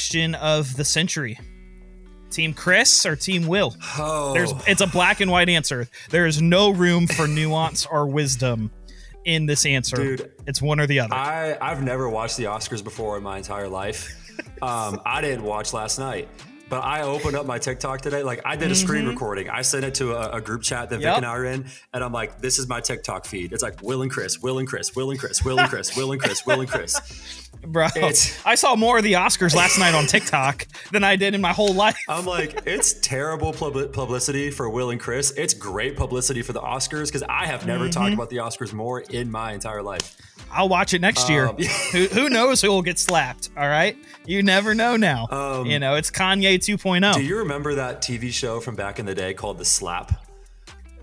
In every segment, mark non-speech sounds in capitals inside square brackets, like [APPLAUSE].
Question of the century. Team Chris or Team Will? Oh, There's it's a black and white answer. There is no room for [LAUGHS] nuance or wisdom in this answer. Dude, it's one or the other. I I've never watched the Oscars before in my entire life. [LAUGHS] Um, I didn't watch last night. But I opened up my TikTok today. Like I did a screen recording. I sent it to a, a group chat that Vic and I are in, and I'm like, "This is my TikTok feed." It's like Will and Chris, Will and Chris, Will and Chris, Will and Chris, Will and Chris, Will and Chris. Bro, it's- I saw more of the Oscars last night on TikTok than I did in my whole life. I'm like, it's terrible pub- publicity for Will and Chris. It's great publicity for the Oscars because I have never talked about the Oscars more in my entire life. I'll watch it next year. Um, [LAUGHS] who, who knows who will get slapped? All right, you never know now. Um, you know, it's Kanye 2.0. Do you remember that TV show from back in the day called The Slap?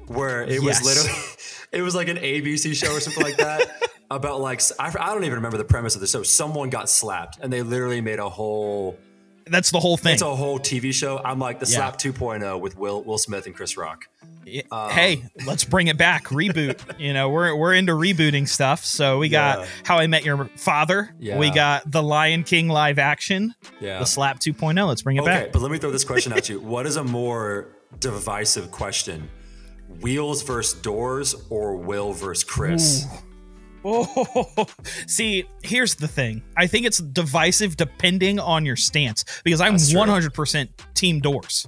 Where it Yes. was literally, [LAUGHS] it was like an ABC show or something like that [LAUGHS] about like, I, I don't even remember the premise of the show. Someone got slapped and they literally made a whole, That's the whole thing. it's a whole TV show. I'm like the Yeah. Slap 2.0 with Will, Will Smith and Chris Rock. um, hey, let's bring it back. Reboot. [LAUGHS] you know, we're we're into rebooting stuff. So we got Yeah. How I Met Your Father. Yeah. We got The Lion King live action. Yeah. The Slap 2.0. Let's bring it Okay, back. but let me throw this question at you. What is a more divisive question? Wheels versus doors or Will versus Chris? Oh, [LAUGHS] see, here's the thing. I think it's divisive depending on your stance because I'm That's 100% team doors.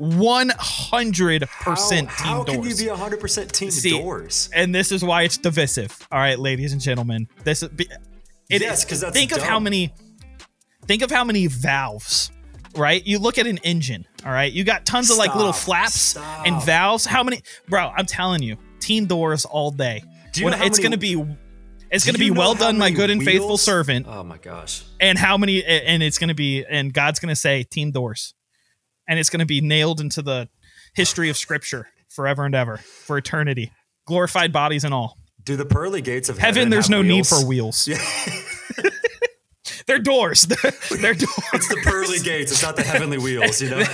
100% How, team how doors. How can you be 100% team See, doors? and this is why it's divisive. All right, ladies and gentlemen. This is it Yes, is- 'cause that's think of how many think of how many valves, right? You look at an engine, all right? You got tons of like little Stop. flaps and valves. How many Bro, I'm telling you, team doors all day. Do you When know how it's many- to be it's going to be well done, my good and faithful servant. Oh my gosh. And how many and it's going to be and God's going to say team doors. And it's going to be nailed into the history of scripture forever and ever for eternity. Glorified bodies and all. Do the pearly gates of Heaven, heaven, there's no need for wheels. [LAUGHS] They're doors. [LAUGHS] They're, they're doors. It's the pearly gates. It's not the heavenly [LAUGHS] wheels, you know?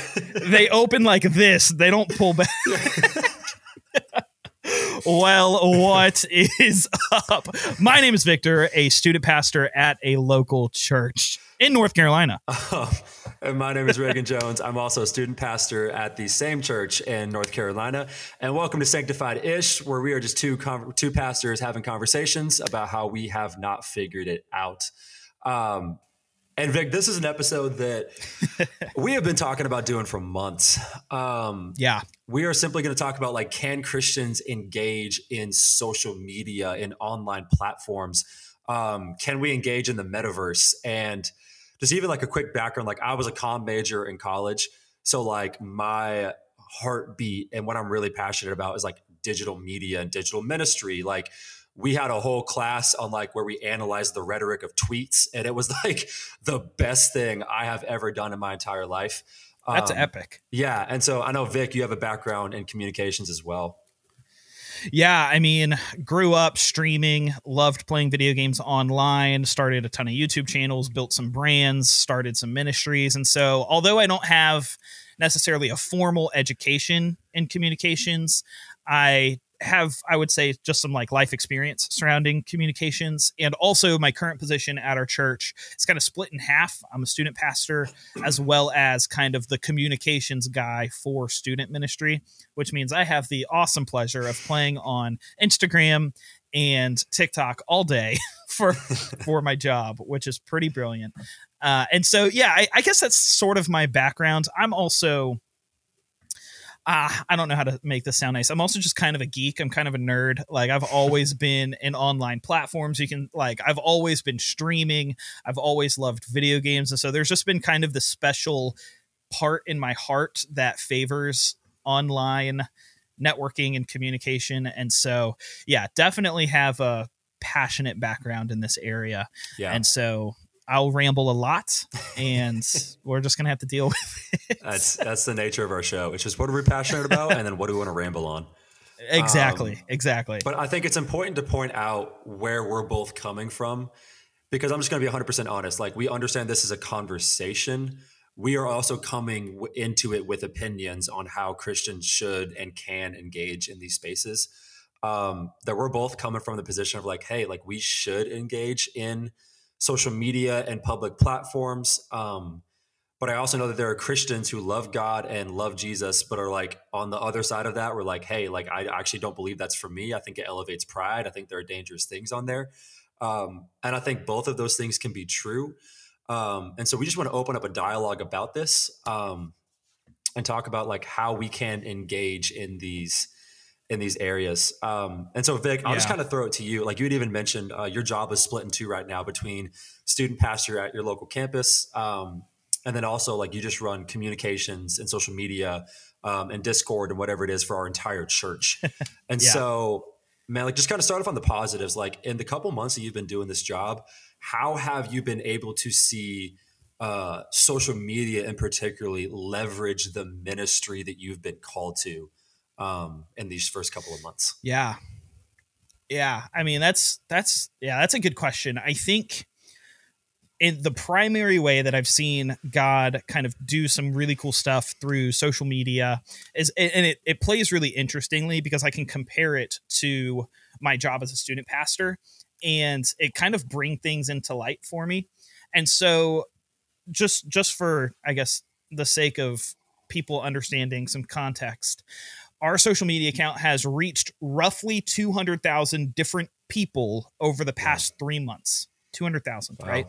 they open like this. They don't pull back. [LAUGHS] well, what is up? My name is Victor, a student pastor at a local church in North Carolina. Oh, and my name is Reagan Jones. I'm also a student pastor at the same church in North Carolina. And welcome to Sanctified Ish, where we are just two con- two pastors having conversations about how we have not figured it out. Um, and Vic, this is an episode that [LAUGHS] we have been talking about doing for months. Um, Yeah. we are simply going to talk about like can christians engage in social media in online platforms um, can we engage in the metaverse and just even like a quick background like i was a comm major in college so like my heartbeat and what i'm really passionate about is like digital media and digital ministry like we had a whole class on like where we analyzed the rhetoric of tweets and it was [LAUGHS] like the best thing i have ever done in my entire life That's Um, epic. yeah, and so I know Vic, you have a background in communications as well. Yeah, I mean, grew up streaming, loved playing video games online, started a ton of YouTube channels, built some brands, started some ministries. And so, although I don't have necessarily a formal education in communications, I have, I would say, just some like life experience surrounding communications. And also, my current position at our church it's kind of split in half. I'm a student pastor as well as kind of the communications guy for student ministry which means I have the awesome pleasure of playing on Instagram and TikTok all day [LAUGHS] for for my job, which is pretty brilliant. Uh, and so, yeah, I, I guess that's sort of my background. I'm also, uh, I don't know how to make this sound nice. I'm also just kind of a geek. I'm kind of a nerd. Like I've always [LAUGHS] been in online platforms. You can like I've always been streaming. I've always loved video games, and so there's just been kind of the special part in my heart that favors online networking and communication. And so, yeah, definitely have a passionate background in this area. Yeah, And so I'll ramble a lot and we're just going to have to deal with it. that's that's the nature of our show. It's just what are we passionate about, and then what do we want to ramble on. Exactly. Um, exactly. But I think it's important to point out where we're both coming from, because I'm just going to be 100 percent honest. Like we understand this is a conversation. We are also coming w- into it with opinions on how Christians should and can engage in these spaces. Um, that we're both coming from the position of like, hey, like we should engage in social media and public platforms. Um, but I also know that there are Christians who love God and love Jesus, but are like on the other side of that. We're like, hey, like I actually don't believe that's for me. I think it elevates pride. I think there are dangerous things on there, um, and I think both of those things can be true. Um, and so we just want to open up a dialogue about this um, and talk about like how we can engage in these in these areas. Um, and so, Vic, I'll yeah. just kind of throw it to you. Like you had even mentioned, uh, your job is split in two right now between student pastor at your local campus, um, and then also like you just run communications and social media um, and Discord and whatever it is for our entire church. [LAUGHS] And yeah. so, man, like just kind of start off on the positives. Like in the couple months that you've been doing this job, how have you been able to see? Uh, social media and particularly leverage the ministry that you've been called to um, in these first couple of months? Yeah, yeah. I mean, that's that's yeah, that's a good question. I think in the primary way that I've seen God kind of do some really cool stuff through social media is, and it, it plays really interestingly because I can compare it to my job as a student pastor and it kind of bring things into light for me. And so just, just for, I guess, the sake of people understanding some context, our social media account has reached roughly 200,000 different people over the past three months. 200,000, wow. right?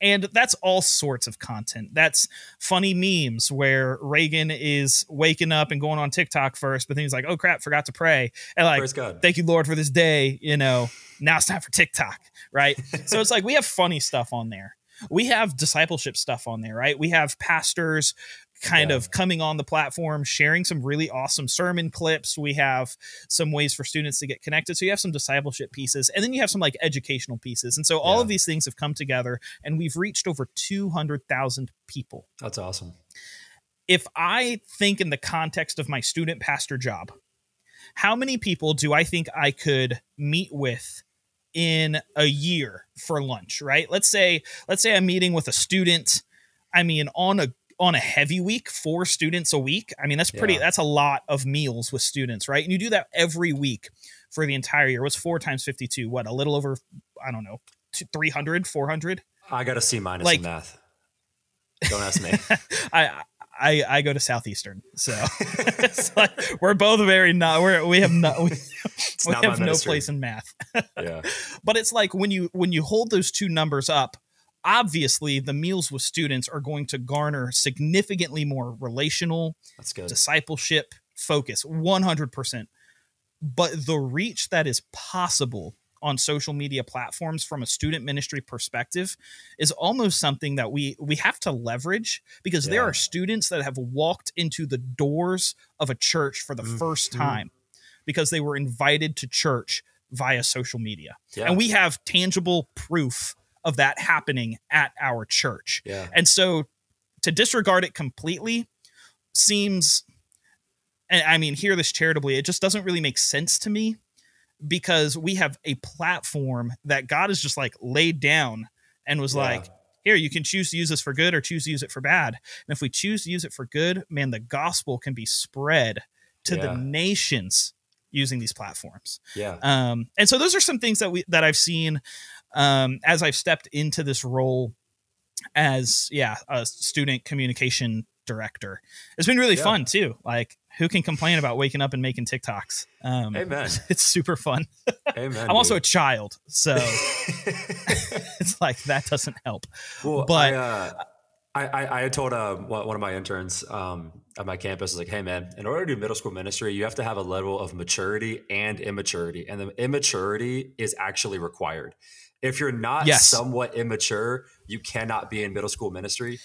And that's all sorts of content. That's funny memes where Reagan is waking up and going on TikTok first, but then he's like, oh crap, forgot to pray. And like, thank you, Lord, for this day. You know, now it's time for TikTok, right? [LAUGHS] so it's like we have funny stuff on there. We have discipleship stuff on there, right? We have pastors kind yeah. of coming on the platform, sharing some really awesome sermon clips. We have some ways for students to get connected. So you have some discipleship pieces, and then you have some like educational pieces. And so all yeah. of these things have come together, and we've reached over 200,000 people. That's awesome. If I think in the context of my student pastor job, how many people do I think I could meet with in a year for lunch, right? Let's say let's say I'm meeting with a student I mean, on a on a heavy week, four students a week. I mean, that's pretty, yeah. that's a lot of meals with students, right? And you do that every week for the entire year. What's four times 52? What, a little over, I don't know, 300, 400? I got a C minus like, in math. Don't ask me. [LAUGHS] I, I, I go to Southeastern, so [LAUGHS] like we're both very not. We're, we have not. We, we not have no place in math. yeah, [LAUGHS] but it's like when you when you hold those two numbers up, obviously the meals with students are going to garner significantly more relational That's good. discipleship focus 100% but the reach that is possible on social media platforms from a student ministry perspective is almost something that we we have to leverage because yeah. there are students that have walked into the doors of a church for the mm-hmm. first time because they were invited to church via social media yeah. and we have tangible proof of that happening at our church. Yeah. And so to disregard it completely seems and I mean hear this charitably, it just doesn't really make sense to me because we have a platform that God has just like laid down and was yeah. like here you can choose to use this for good or choose to use it for bad and if we choose to use it for good man the gospel can be spread to yeah. the nations using these platforms yeah um and so those are some things that we that i've seen um, as I've stepped into this role as yeah a student communication director. It's been really yeah. fun too. Like who can complain about waking up and making TikToks? Um, Amen. [LAUGHS] It's super fun. [LAUGHS] Amen. I'm also a child, so [LAUGHS] it's like that doesn't help. Well, but I, uh, I, I, I, told uh, one of my interns um, at my campus, was like, hey man, in order to do middle school ministry, you have to have a level of maturity and immaturity, and the immaturity is actually required. If you're not yes. somewhat immature, you cannot be in middle school ministry.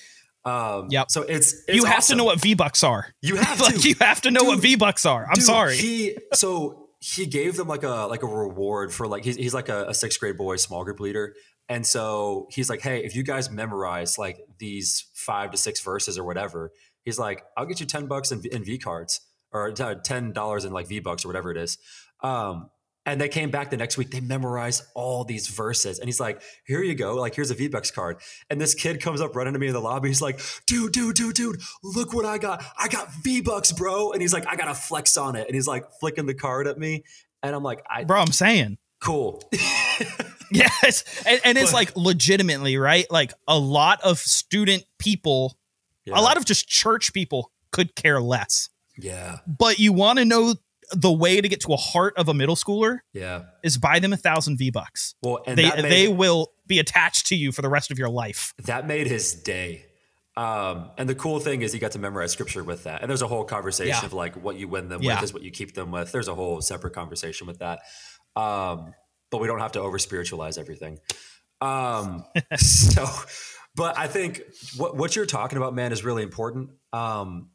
Um, yep. So it's, it's you have awesome. to know what V Bucks are. You have [LAUGHS] like, to. You have to know dude, what V Bucks are. I'm dude, sorry. He so he gave them like a like a reward for like he's, he's like a, a sixth grade boy small group leader, and so he's like, hey, if you guys memorize like these five to six verses or whatever, he's like, I'll get you ten bucks in, in V cards or ten dollars in like V bucks or whatever it is. Um, and they came back the next week. They memorized all these verses. And he's like, here you go. Like, here's a V-Bucks card. And this kid comes up running to me in the lobby. He's like, dude, dude, dude, dude, look what I got. I got V-Bucks, bro. And he's like, I got to flex on it. And he's like flicking the card at me. And I'm like, I, bro, I'm saying. Cool. [LAUGHS] yes, and, and it's like legitimately right. Like a lot of student people, Yeah. a lot of just church people could care less. yeah, But you want to know the way to get to a heart of a middle schooler yeah. is buy them a thousand V bucks. Well, and They made, they will be attached to you for the rest of your life. that made his day. Um, and the cool thing is he got to memorize scripture with that. And there's a whole conversation Yeah. of like what you win them Yeah. with is what you keep them with. There's a whole separate conversation with that. Um, but we don't have to over spiritualize everything. Um, [LAUGHS] so, but I think what, what you're talking about, man, is really important. Um,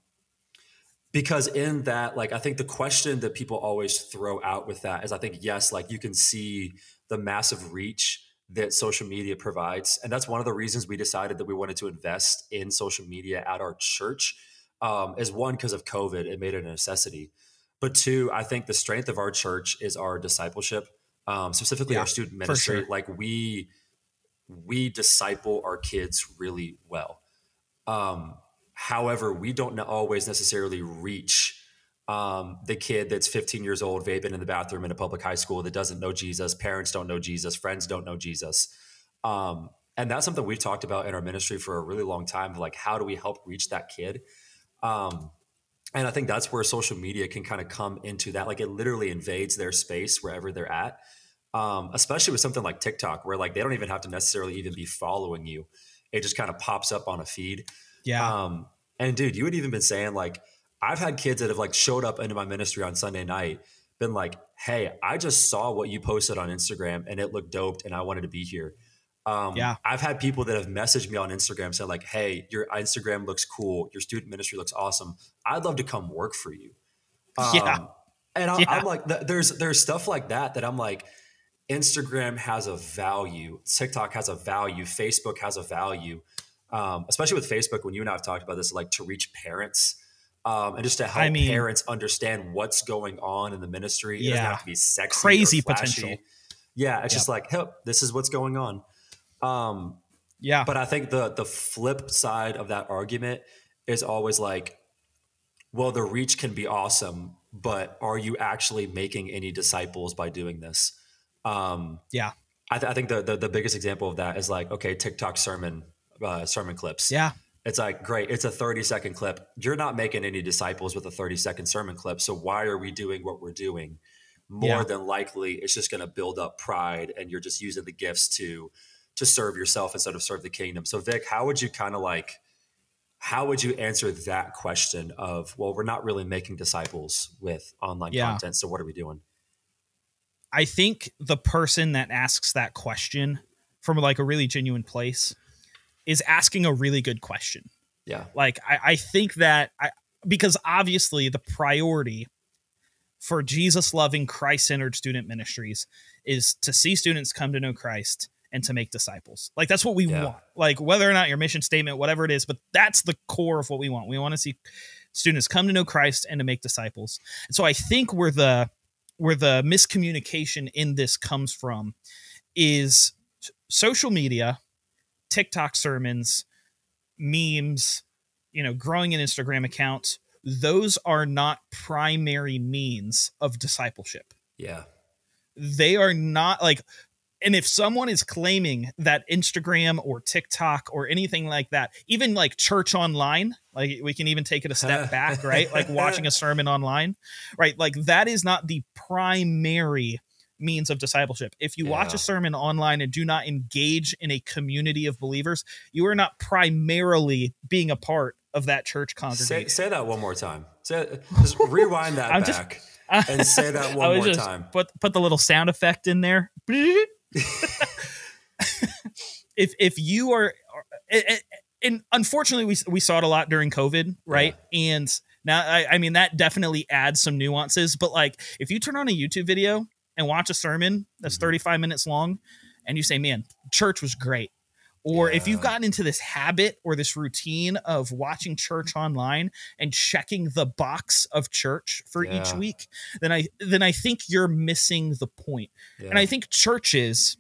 because in that, like, I think the question that people always throw out with that is I think, yes, like you can see the massive reach that social media provides. And that's one of the reasons we decided that we wanted to invest in social media at our church. Um, is one, because of COVID, it made it a necessity. But two, I think the strength of our church is our discipleship, um, specifically Yeah, our student ministry. sure. Like we we disciple our kids really well. Um, however, we don't always necessarily reach um, the kid that's 15 years old vaping in the bathroom in a public high school that doesn't know Jesus. Parents don't know Jesus. Friends don't know Jesus. Um, and that's something we've talked about in our ministry for a really long time. Like, how do we help reach that kid? Um, and I think that's where social media can kind of come into that. Like, it literally invades their space wherever they're at. Um, especially with something like TikTok, where like they don't even have to necessarily even be following you. It just kind of pops up on a feed. Yeah. Um, and dude, you had even been saying like, I've had kids that have like showed up into my ministry on Sunday night, been like, "Hey, I just saw what you posted on Instagram and it looked doped and I wanted to be here." Um, Yeah. I've had people that have messaged me on Instagram saying like, "Hey, your Instagram looks cool. Your student ministry looks awesome. I'd love to come work for you." [LAUGHS] Yeah. Um, and I, Yeah. I'm like, th- there's there's stuff like that that I'm like, Instagram has a value, TikTok has a value, Facebook has a value, um, especially with Facebook. When you and I have talked about this, like to reach parents um, and just to help I mean- parents understand what's going on in the ministry. It doesn't Yeah. have to be sexy, Crazy potential. Yeah, it's just like, hey, this is what's going on. Um, yeah. but I think the the flip side of that argument is always like, well, the reach can be awesome, but are you actually making any disciples by doing this? Um, Yeah. I, th- I think the, the the biggest example of that is like, okay, TikTok sermon uh, sermon clips. yeah. It's like, great, it's a 30 second clip. You're not making any disciples with a 30 second sermon clip. So why are we doing what we're doing? More Yeah. than likely, it's just going to build up pride and you're just using the gifts to to serve yourself instead of serve the kingdom. So Vic, how would you kind of like how would you answer that question of, well, we're not really making disciples with online Yeah. content, so what are we doing? I think the person that asks that question from like a really genuine place is asking a really good question. Yeah. Like I, I think that I because obviously the priority for Jesus loving Christ centered student ministries is to see students come to know Christ and to make disciples. Like that's what we Yeah. want. Like whether or not your mission statement, whatever it is, but that's the core of what we want. We want to see students come to know Christ and to make disciples. And so I think where the where the miscommunication in this comes from is social media, TikTok sermons, memes, you know, growing an Instagram account. Those are not primary means of discipleship Yeah. they are not like and if someone is claiming that Instagram or TikTok or anything like that, even like church online, like we can even take it a step back, right? Like watching a [LAUGHS] sermon online, right? Like that is not the primary means of discipleship. If you watch a sermon online and do not engage in a community of believers, you are not primarily being a part of that church Say, congregation. say that one more time. Say, just [LAUGHS] rewind that I'm just- back and say that [LAUGHS] one more just time. Put put the little sound effect in there. [LAUGHS] if if you are, and- unfortunately we we saw it a lot during COVID, right? And now I, I mean that definitely adds some nuances. But like if you turn on a YouTube video and watch a sermon that's Mhm. 35 minutes long, and you say, "Man, church was great," or if you've gotten into this habit or this routine of watching church online and checking the box of church for each week, then I then I think you're missing the point. Yeah. And I think churches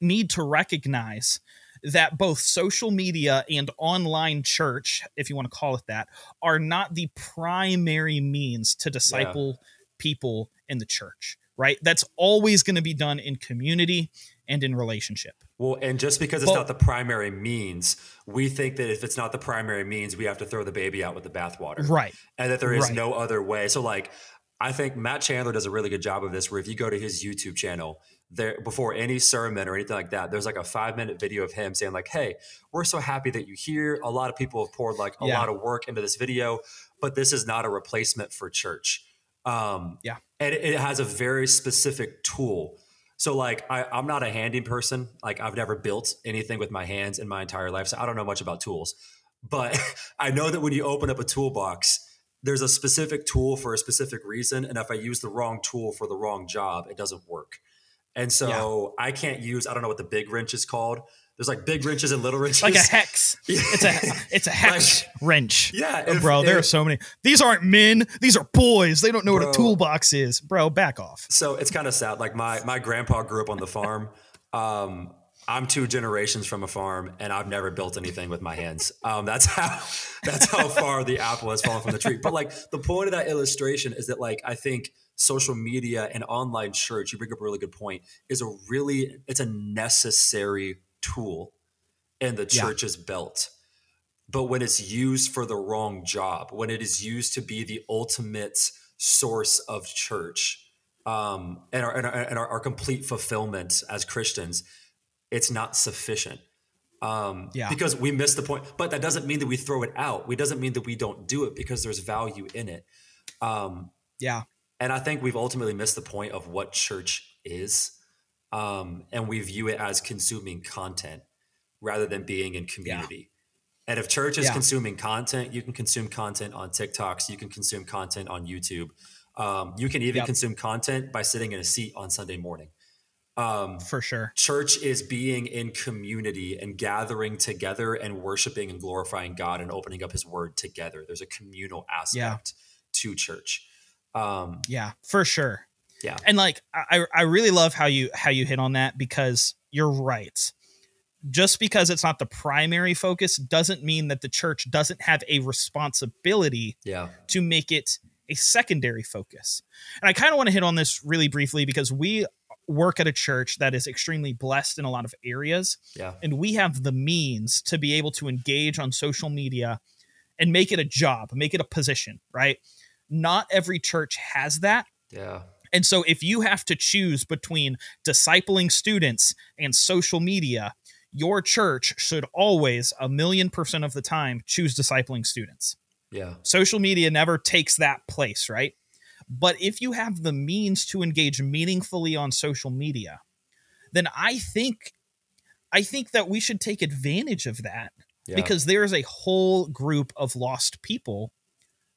need to recognize that both social media and online church, if you want to call it that, are not the primary means to disciple people in the church. Right? That's always going to be done in community and in relationship. Well, and just because it's not the primary means, we think that if it's not the primary means, we have to throw the baby out with the bathwater. Right. And that there is Right. no other way. So, like, I think Matt Chandler does a really good job of this, where if you go to his YouTube channel, there before any sermon or anything like that, there's like a five minute video of him saying, like, hey, we're so happy that you're here. A lot of people have poured like a Yeah. lot of work into this video, but this is not a replacement for church. Um, Yeah. And it, it has a very specific tool. So like I, I'm not a handy person. Like I've never built anything with my hands in my entire life. So I don't know much about tools. But [LAUGHS] I know that when you open up a toolbox, there's a specific tool for a specific reason. And if I use the wrong tool for the wrong job, it doesn't work. And so I can't use, I don't know what the big wrench is called. There's like big wrenches and little wrenches. Like a hex. [LAUGHS] Yeah. It's a it's a hex wrench. yeah. Oh, if- bro, there are so many. These aren't men. These are boys. They don't know what a toolbox is. Bro, back off. so it's kind of sad. Like my my grandpa grew up on the farm. [LAUGHS] Um, I'm two generations from a farm, and I've never built anything with my hands. Um, that's how [LAUGHS] that's how far the apple has fallen from the tree. But like the point of that illustration is that like I think social media and online church, you bring up a really good point, is a really it's a necessary tool in the Yeah. church's belt. But when it's used for the wrong job, when it is used to be the ultimate source of church um, and, our, and, our, and our, our complete fulfillment as Christians, it's not sufficient. Um, Yeah. Because we miss the point. But that doesn't mean that we throw it out. It doesn't mean that we don't do it because there's value in it. Um, Yeah. and I think we've ultimately missed the point of what church is. Um, and we view it as consuming content rather than being in community. And if church is Yeah. consuming content, you can consume content on TikToks, you can consume content on YouTube. Um, you can even Yep. consume content by sitting in a seat on Sunday morning. Um, For sure. church is being in community and gathering together and worshiping and glorifying God and opening up his word together. There's a communal aspect to church. Um, Yeah, for sure. Yeah. And like I I really love how you how you hit on that because you're right. Just because it's not the primary focus doesn't mean that the church doesn't have a responsibility yeah. to make it a secondary focus. And I kind of want to hit on this really briefly because we work at a church that is extremely blessed in a lot of areas Yeah. and we have the means to be able to engage on social media and make it a job, make it a position, right? Not every church has that. Yeah. And so if you have to choose between discipling students and social media, your church should always, a million percent of the time, choose discipling students. Yeah. Social media never takes that place, right? But if you have the means to engage meaningfully on social media, then I think I think that we should take advantage of that Yeah. because there is a whole group of lost people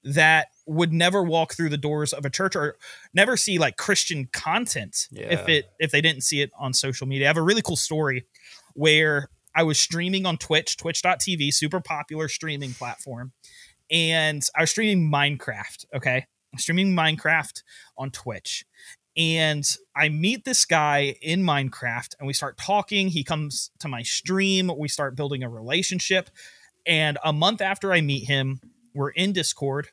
that would never walk through the doors of a church or never see like Christian content if it if they didn't see it on social media. I have a really cool story where I was streaming on Twitch, twitch.tv, super popular streaming platform, and I was streaming Minecraft, okay? I'm streaming Minecraft on Twitch. And I meet this guy in Minecraft and we start talking. He comes to my stream. We start building a relationship. And a month after I meet him, we're in Discord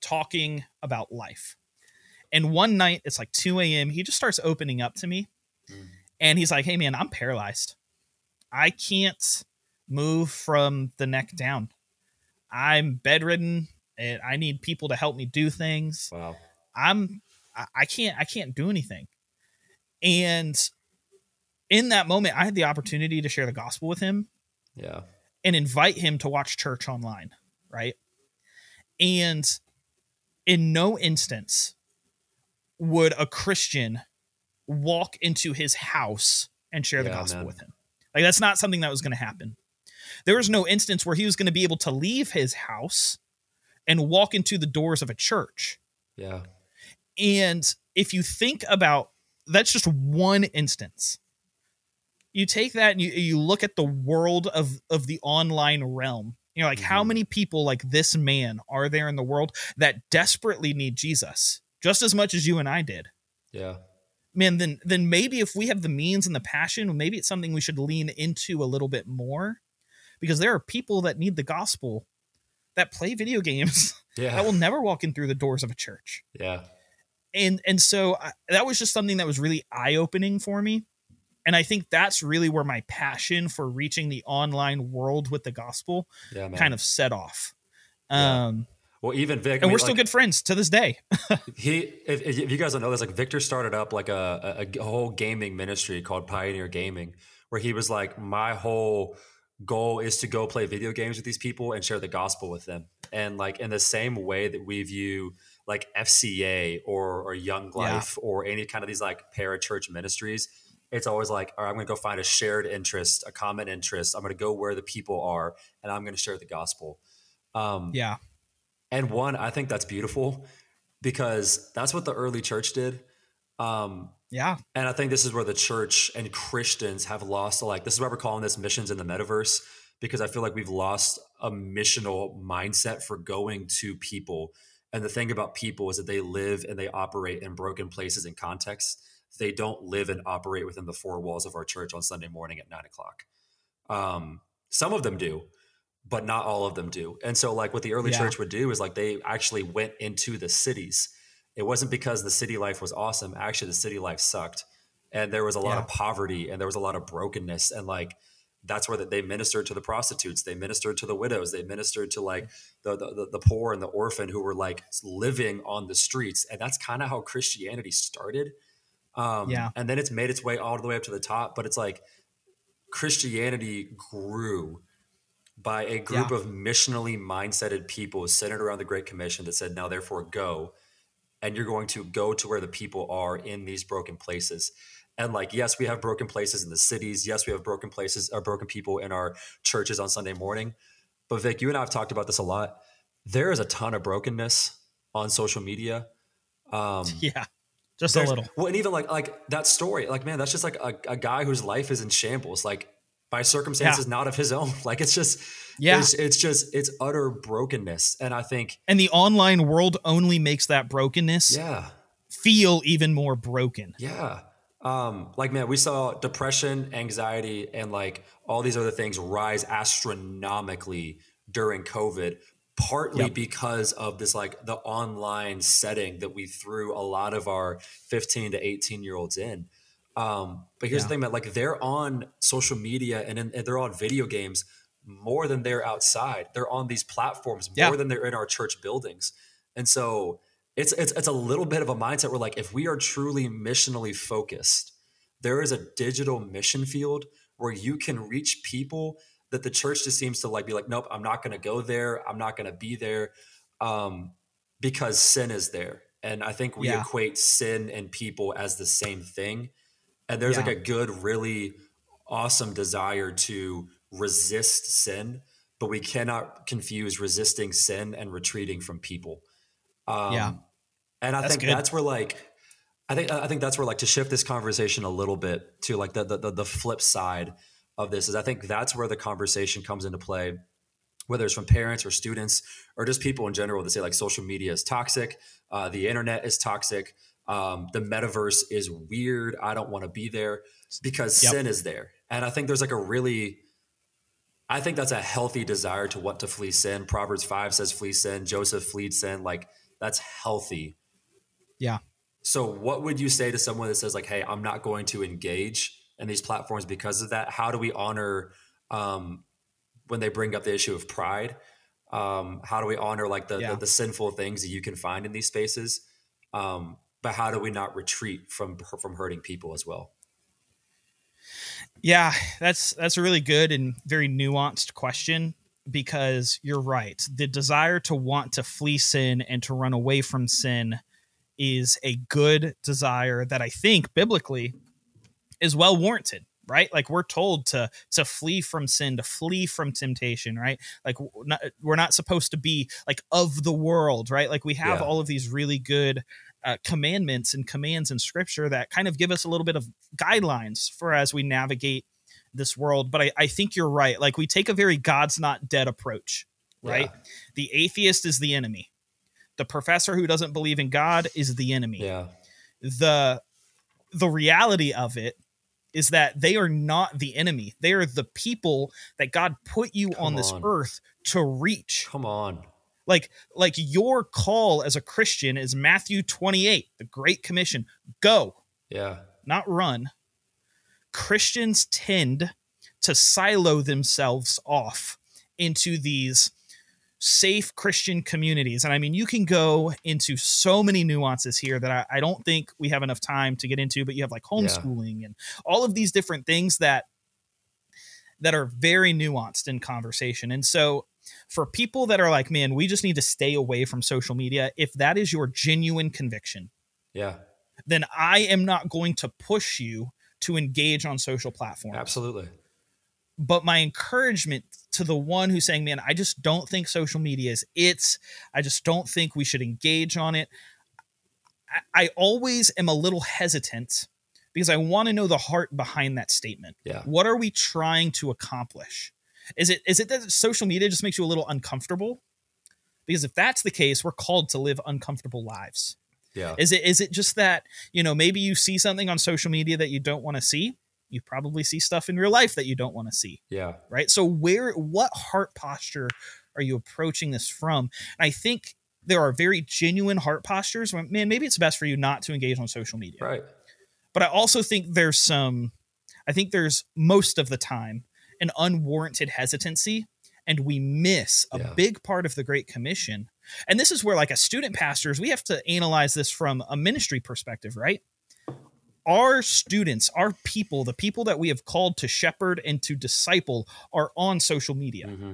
talking about life. And one night, it's like 2 a.m., he just starts opening up to me. Mm. And he's like, hey, man, I'm paralyzed. I can't move from the neck down. I'm bedridden and I need people to help me do things. Wow. I'm I- I can't I can't do anything. And in that moment, I had the opportunity to share the gospel with him Yeah. and invite him to watch church online, right? And in no instance would a Christian walk into his house and share the gospel man. with him. Like that's not something that was going to happen. There was no instance where he was going to be able to leave his house and walk into the doors of a church. Yeah. And if you think about that's just one instance. You take that and you, you look at the world of, of the online realm. You know, like how Mhm. many people like this man are there in the world that desperately need Jesus just as much as you and I did? Yeah. Man, then then maybe if we have the means and the passion, maybe it's something we should lean into a little bit more because there are people that need the gospel that play video games [LAUGHS] Yeah. that will never walk in through the doors of a church yeah. and and so I, that was just something that was really eye opening for me and i think that's really where my passion for reaching the online world with the gospel Yeah, kind of set off Yeah. um Well, even Vic, I and mean, we're still like, good friends to this day [LAUGHS] He, if, if you guys don't know this, like Victor started up like a, a, a whole gaming ministry called Pioneer Gaming, where he was like, my whole goal is to go play video games with these people and share the gospel with them. And like in the same way that we view like FCA or or Young Yeah. Life or any kind of these like parachurch ministries, it's always like, all right, I'm going to go find a shared interest, a common interest. I'm going to go where the people are, and I'm going to share the gospel. Um, yeah and one, I think that's beautiful because that's what the early church did. Um, yeah and I think this is where the church and Christians have lost. Like this is why we're calling this missions in the metaverse because I feel like we've lost a missional mindset for going to people. And the thing about people is that they live and they operate in broken places and contexts. They don't live and operate within the four walls of our church on Sunday morning at nine o'clock. Um, some of them do, but not all of them do. And so, like, what the early Yeah. church would do is like they actually went into the cities. It wasn't because the city life was awesome. Actually, the city life sucked, and there was a lot Yeah. of poverty and there was a lot of brokenness. And like, that's where they ministered to the prostitutes, they ministered to the widows, they ministered to like the the, the poor and the orphan who were like living on the streets. And that's kind of how Christianity started. Um, Yeah. and then it's made its way all the way up to the top. But it's like Christianity grew by a group Yeah. of missionally mindseted people centered around the Great Commission that said, now therefore go. And you're going to go to where the people are in these broken places. And like, yes, we have broken places in the cities. Yes, we have broken places or broken people in our churches on Sunday morning. But Vic, you and I have talked about this a lot. There is a ton of brokenness on social media. Um, [LAUGHS] yeah just a little Well, and even like like that story, like man, that's just like a, a guy whose life is in shambles, like by circumstances not of his own. [LAUGHS] Like it's just Yeah. it's, it's just it's utter brokenness. And I think and the online world only makes that brokenness yeah, feel even more broken yeah. Um, like man, we saw depression, anxiety, and like all these other things rise astronomically during COVID, partly Yep. because of this like the online setting that we threw a lot of our 15 to 18 year olds in. Um, but here's Yeah. the thing, man, like they're on social media and, in, and they're on video games more than they're outside. They're on these platforms more Yeah. than they're in our church buildings. And so it's, it's, it's a little bit of a mindset where like, if we are truly missionally focused, there is a digital mission field where you can reach people that the church just seems to like be like, nope, I'm not going to go there. I'm not going to be there. Um, because sin is there. And I think we Yeah. equate sin and people as the same thing. And there's like a good, really awesome desire to resist sin, but we cannot confuse resisting sin and retreating from people. Um, Yeah. And I That's think good. that's where like, I think I think that's where like to shift this conversation a little bit to like the the, the, the flip side of this is I think that's where the conversation comes into play whether it's from parents or students or just people in general that say like social media is toxic, uh, the internet is toxic, um, the metaverse is weird. I don't want to be there because Yep. sin is there. And I think there's like a really, I think that's a healthy desire to want to flee sin. Proverbs 5 says flee sin. Joseph fled sin. Like that's healthy. Yeah. So what would you say to someone that says like, Hey, I'm not going to engage in these platforms because of that? How do we honor, um, when they bring up the issue of pride um, how do we honor like the, Yeah. the the sinful things that you can find in these spaces um, but how do we not retreat from from hurting people as well Yeah, that's that's a really good and very nuanced question because you're right. The desire to want to flee sin and to run away from sin is a good desire that I think biblically is well warranted, right? Like we're told to to flee from sin, to flee from temptation, right? Like w- not, we're not supposed to be like of the world, right? Like we have Yeah. all of these really good uh, commandments and commands in scripture that kind of give us a little bit of guidelines for as we navigate this world. But I, I think you're right. Like we take a very God's not dead approach, right? Yeah. The atheist is the enemy. The professor who doesn't believe in God is the enemy. yeah The the reality of it is that they are not the enemy. They are the people that God put you Come on this on. earth to reach come on Like like your call as a Christian is Matthew 28, the Great Commission. Go, Yeah. not run. Christians tend to silo themselves off into these safe Christian communities. And I mean, you can go into so many nuances here that I, I don't think we have enough time to get into, but you have like homeschooling and all of these different things that that are very nuanced in conversation. And so for people that are like, man, we just need to stay away from social media, if that is your genuine conviction, Yeah. then I am not going to push you to engage on social platforms. Absolutely. But my encouragement to the one who's saying, man, I just don't think social media is it's, I just don't think we should engage on it. I, I always am a little hesitant because I want to know the heart behind that statement. Yeah. What are we trying to accomplish? Is it is it that social media just makes you a little uncomfortable? Because if that's the case, we're called to live uncomfortable lives. Yeah. Is it is it just that, you know, maybe you see something on social media that you don't want to see? You probably see stuff in real life that you don't want to see, Yeah. right? So where what heart posture are you approaching this from? And I think there are very genuine heart postures when man, maybe it's best for you not to engage on social media. Right. But I also think there's some I think there's most of the time an unwarranted hesitancy and we miss a Yeah. big part of the great commission and this is where like a student pastors we have to analyze this from a ministry perspective right our students our people the people that we have called to shepherd and to disciple are on social media hmm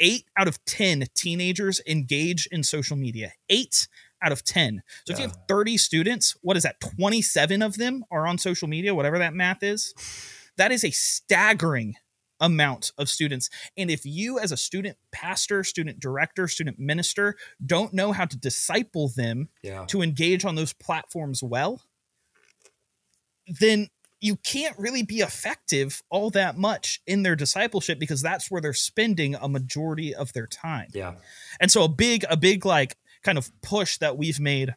eight out of 10 teenagers engage in social media. Eight out of 10. So if you have 30 students, what is that? 27 of them are on social media, whatever that math is. That is a staggering amount of students. And if you, as a student pastor, student director, student minister, don't know how to disciple them Yeah. to engage on those platforms well, then you can't really be effective all that much in their discipleship because that's where they're spending a majority of their time. Yeah. And so a big a big like kind of push that we've made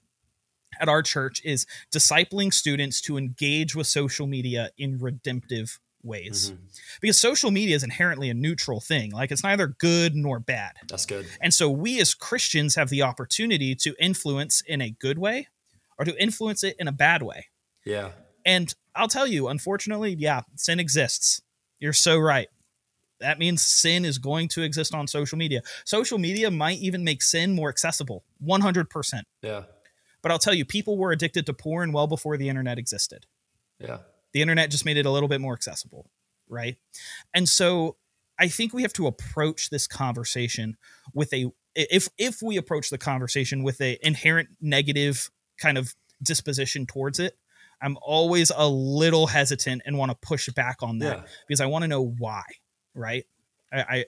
at our church is discipling students to engage with social media in redemptive ways. Mhm. Because social media is inherently a neutral thing. Like it's neither good nor bad. That's good. And so we as Christians have the opportunity to influence in a good way or to influence it in a bad way. Yeah. And I'll tell you, unfortunately, yeah, sin exists. You're so right. That means sin is going to exist on social media. Social media might even make sin more accessible, 100%. Yeah. But I'll tell you, people were addicted to porn well before the internet existed. Yeah. The internet just made it a little bit more accessible, right? And so I think we have to approach this conversation with a if if we approach the conversation with a inherent negative kind of disposition towards it, I'm always a little hesitant and want to push back on that Yeah. because I want to know why, right? I, I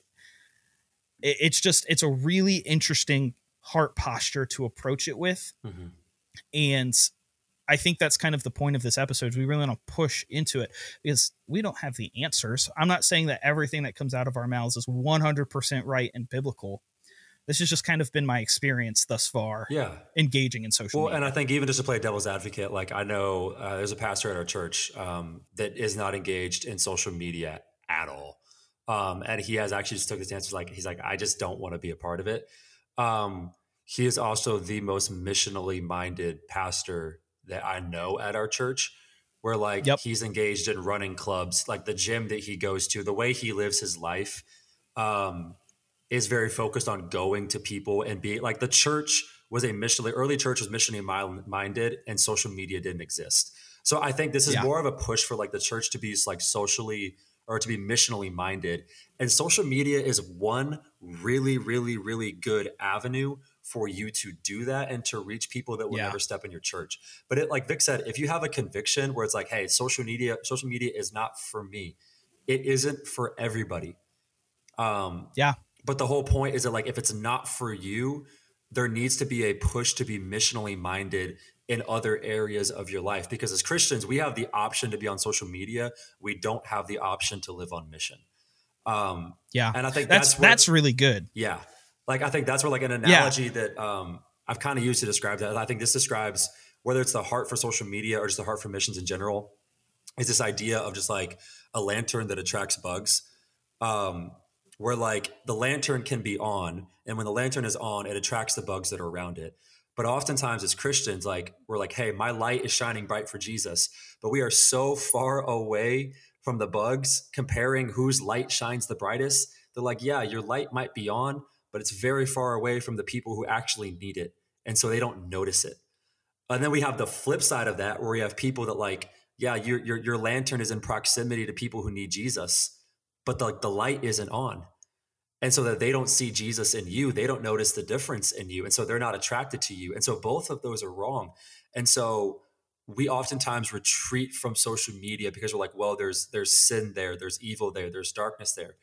it's just it's a really interesting heart posture to approach it with hmm and I think that's kind of the point of this episode. We really want to push into it because we don't have the answers. I'm not saying that everything that comes out of our mouths is 100% right and biblical. This has just kind of been my experience thus far Yeah. engaging in social Well, media. and I think even just to play devil's advocate, like I know uh, there's a pastor at our church um, that is not engaged in social media at all, um, and he has actually just took the stance like he's like I just don't want to be a part of it. Um, he is also the most missionally minded pastor that I know at our church. Where like Yep. he's engaged in running clubs, like the gym that he goes to, the way he lives his life, um, is very focused on going to people and being like the church was a missionally early church was missionally minded and social media didn't exist so i think this is Yeah. more of a push for like the church to be like socially or to be missionally minded and social media is one really really really good avenue for you to do that and to reach people that will Yeah. never step in your church but it like vic said if you have a conviction where it's like hey social media social media is not for me it isn't for everybody um Yeah. But the whole point is that like if it's not for you there needs to be a push to be missionally minded in other areas of your life because as christians we have the option to be on social media we don't have the option to live on mission um yeah. and i think That's that's where- that's really good. yeah. Like I think that's where like an analogy that um I've kind of used to describe that. I think this describes whether it's the heart for social media or just the heart for missions in general, is this idea of just like a lantern that attracts bugs. Um where like the lantern can be on and when the lantern is on it attracts the bugs that are around it. But oftentimes as christians like we're like hey my light is shining bright for jesus. But we are so far away from the bugs comparing whose light shines the brightest they're like yeah your light might be on but it's very far away from the people who actually need it and so they don't notice it. And then we have the flip side of that where we have people that like yeah your your, your lantern is in proximity to people who need jesus but the, the light isn't on. And so that they don't see jesus in you they don't notice the difference in you and so they're not attracted to you. And so both of those are wrong. And so we oftentimes retreat from social media because we're like well there's there's sin there there's evil there there's darkness there.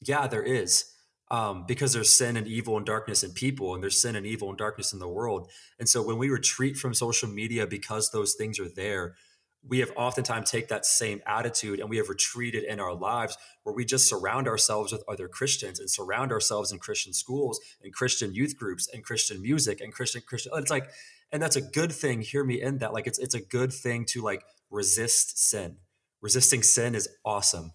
Yeah there is um, because there's sin and evil and darkness in people and there's sin and evil and darkness in the world. And so when we retreat from social media because those things are there we have oftentimes take that same attitude and we have retreated in our lives where we just surround ourselves with other Christians and surround ourselves in Christian schools and Christian youth groups and Christian music and Christian Christian it's like and that's a good thing hear me in that like it's it's a good thing to like resist sin. Resisting sin is awesome.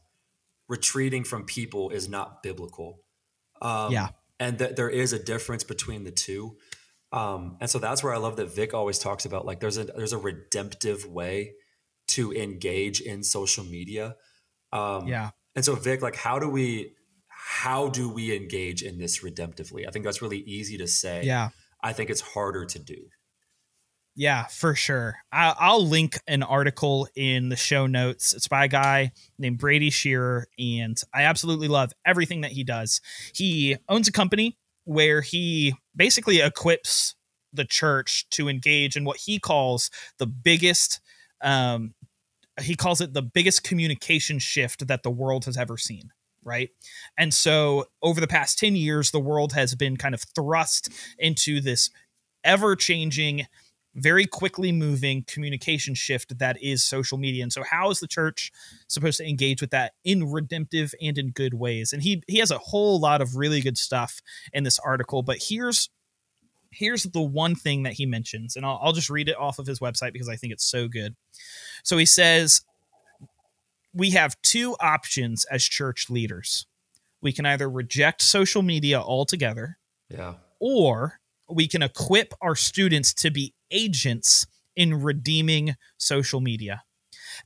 Retreating from people is not biblical. Um, yeah. and that there is a difference between the two. Um, and so that's where I love that Vic always talks about like there's a there's a redemptive way to engage in social media. Um, yeah. And so, Vic, like, how do we how do we engage in this redemptively? I think that's really easy to say. Yeah. I think it's harder to do. Yeah, for sure. I, will link an article in the show notes. It's by a guy named Brady Shearer, and I absolutely love everything that he does. He owns a company where he basically equips the church to engage in what he calls the biggest um, he calls it the biggest communication shift that the world has ever seen right? And so over the past 10 years the world has been kind of thrust into this ever changing very quickly moving communication shift that is social media. And so how is the church supposed to engage with that in redemptive and in good ways? And he he has a whole lot of really good stuff in this article but here's here's the one thing that he mentions, and I'll, I'll just read it off of his website because I think it's so good. So he says, We have two options as church leaders. We can either reject social media altogether, yeah, or we can equip our students to be agents in redeeming social media.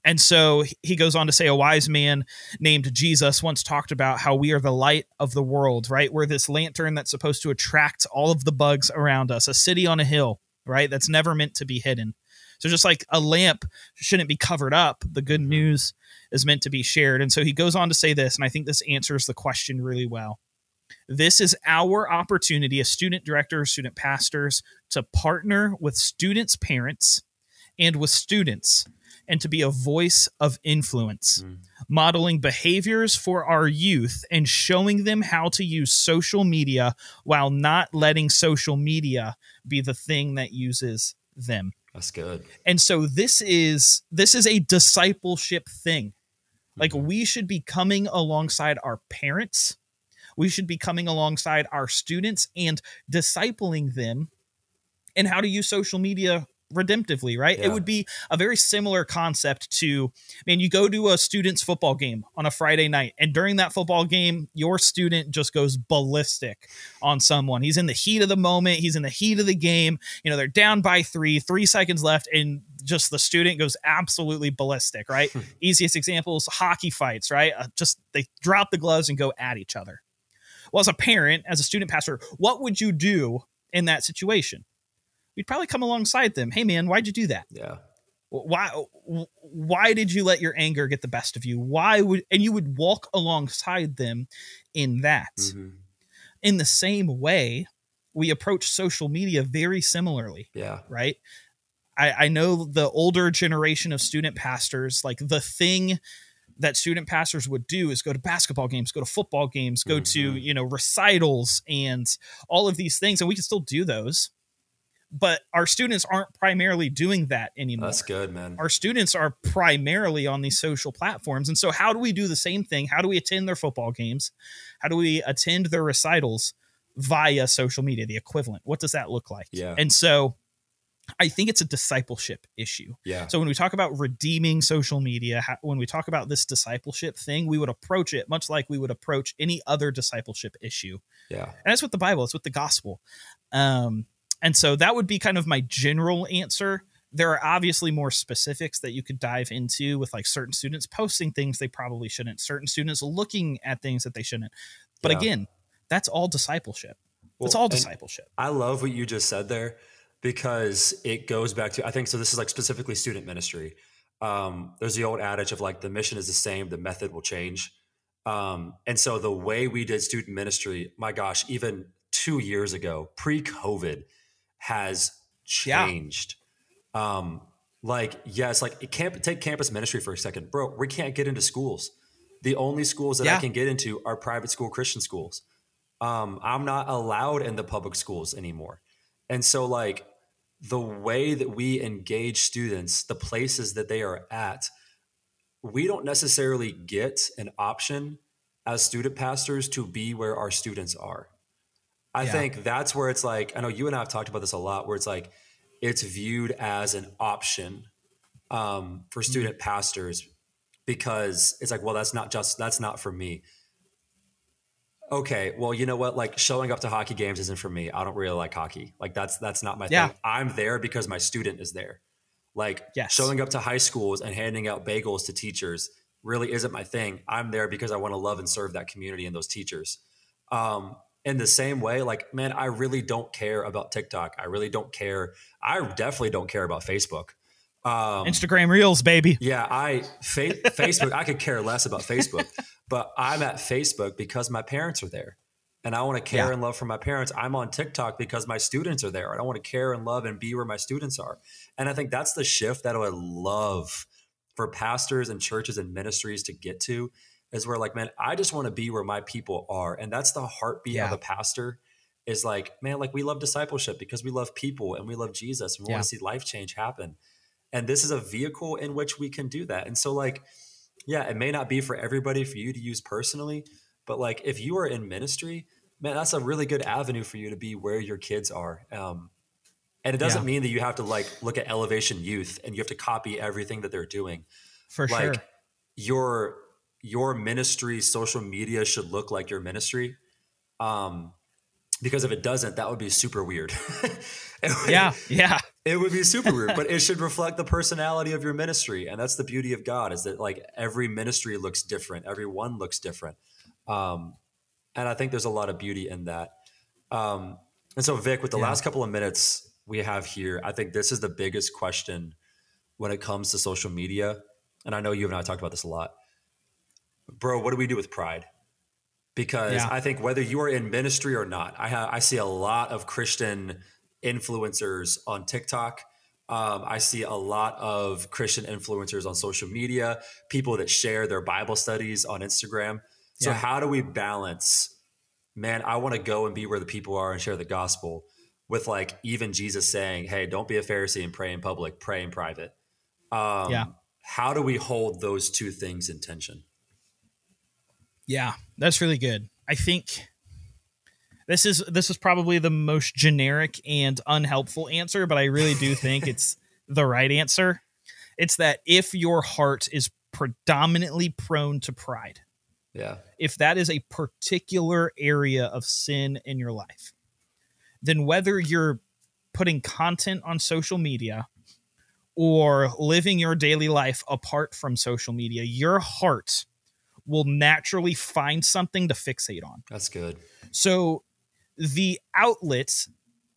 And so he goes on to say a wise man named Jesus once talked about how we are the light of the world, right? We're this lantern that's supposed to attract all of the bugs around us, a city on a hill, right? That's never meant to be hidden. So just like a lamp shouldn't be covered up, the good mm-hmm. news is meant to be shared. And so he goes on to say this, and I think this answers the question really well. This is our opportunity as student directors, student pastors, to partner with students' parents and with students and to be a voice of influence, mm. modeling behaviors for our youth and showing them how to use social media while not letting social media be the thing that uses them. That's good. And so this is this is a discipleship thing. Like mm-hmm. we should be coming alongside our parents. We should be coming alongside our students and discipling them and how to use social media redemptively, right? Yeah. It would be a very similar concept to, I mean, you go to a student's football game on a Friday night, and during that football game, your student just goes ballistic on someone. He's in the heat of the moment, he's in the heat of the game. You know, they're down by three, three seconds left, and just the student goes absolutely ballistic, right? Easiest examples hockey fights, right? Uh, just they drop the gloves and go at each other. Well, as a parent, as a student pastor, what would you do in that situation? We'd probably come alongside them. Hey, man, why'd you do that? Yeah. Why? Why did you let your anger get the best of you? Why would? And you would walk alongside them in that. Mm-hmm. In the same way, we approach social media very similarly. Yeah. Right. I, I know the older generation of student pastors, like the thing that student pastors would do is go to basketball games, go to football games, go mm-hmm. to, you know, recitals and all of these things. And we can still do those but our students aren't primarily doing that anymore. That's good, man. Our students are primarily on these social platforms. And so, how do we do the same thing? How do we attend their football games? How do we attend their recitals via social media, the equivalent? What does that look like? Yeah. And so, I think it's a discipleship issue. Yeah. So when we talk about redeeming social media, how, when we talk about this discipleship thing, we would approach it much like we would approach any other discipleship issue. Yeah. And that's with the Bible, it's with the gospel. Um, and so that would be kind of my general answer. There are obviously more specifics that you could dive into with like certain students posting things they probably shouldn't, certain students looking at things that they shouldn't. But Yeah. again, that's all discipleship. It's all discipleship. I love what you just said there because it goes back to I think so. This is like specifically student ministry. Um, there's the old adage of like the mission is the same, the method will change. Um, and so the way we did student ministry, my gosh, even two years ago, pre-COVID, has Yeah. changed. Um, like yes, like it can't take campus ministry for a second, bro. We can't get into schools. The only schools that I can get into are private school Christian schools. Um, I'm not allowed in the public schools anymore. And so, like, the way that we engage students, the places that they are at, we don't necessarily get an option as student pastors to be where our students are. I Yeah. think that's where it's like, I know you and I have talked about this a lot, where it's like, it's viewed as an option um, for student pastors because it's like, well, that's not just, that's not for me. Okay well you know what? Like showing up to hockey games isn't for me. I don't really like hockey. Like that's that's not my Yeah. thing. I'm there because my student is there. Like Yes. showing up to high schools and handing out bagels to teachers really isn't my thing. I'm there because i want to love and serve that community and those teachers. Um in the same way like man i really don't care about tiktok i really don't care i definitely don't care about facebook um Instagram Reels, baby. yeah, I fa- [LAUGHS] Facebook. I could care less about Facebook, but I'm at Facebook because my parents are there, and I want to care Yeah. and love for my parents. I'm on TikTok because my students are there, and I want to care and love and be where my students are. And I think that's the shift that I would love for pastors and churches and ministries to get to, is where like, man, I just want to be where my people are, and that's the heartbeat Yeah. of a pastor. Is like, man, like we love discipleship because we love people and we love Jesus and we Yeah. want to see life change happen and this is a vehicle in which we can do that and so like yeah it may not be for everybody for you to use personally but like if you are in ministry man that's a really good avenue for you to be where your kids are um, and it doesn't Yeah. mean that you have to like look at elevation youth and you have to copy everything that they're doing For like sure. your your ministry social media should look like your ministry um because if it doesn't that would be super weird would- [LAUGHS] Yeah. Yeah. it would be super weird, but it [LAUGHS] should reflect the personality of your ministry, and that's the beauty of God is that like every ministry looks different, every one looks different, um, and I think there's a lot of beauty in that. Um, and so, Vic, with the Yeah. last couple of minutes we have here, I think this is the biggest question when it comes to social media, and I know you and I talked about this a lot, bro. What do we do with pride? Because Yeah. I think whether you are in ministry or not, I have I see a lot of Christian influencers on TikTok. Um, I see a lot of Christian influencers on social media, people that share their Bible studies on Instagram. So, Yeah. how do we balance, man, I want to go and be where the people are and share the gospel with like even Jesus saying, hey, don't be a Pharisee and pray in public, pray in private. Um, Yeah. How do we hold those two things in tension? Yeah, that's really good. I think this is this is probably the most generic and unhelpful answer, but I really do think it's [LAUGHS] the right answer. It's that if your heart is predominantly prone to pride, Yeah. if that is a particular area of sin in your life, then whether you're putting content on social media or living your daily life apart from social media, your heart will naturally find something to fixate on. That's good. So the outlet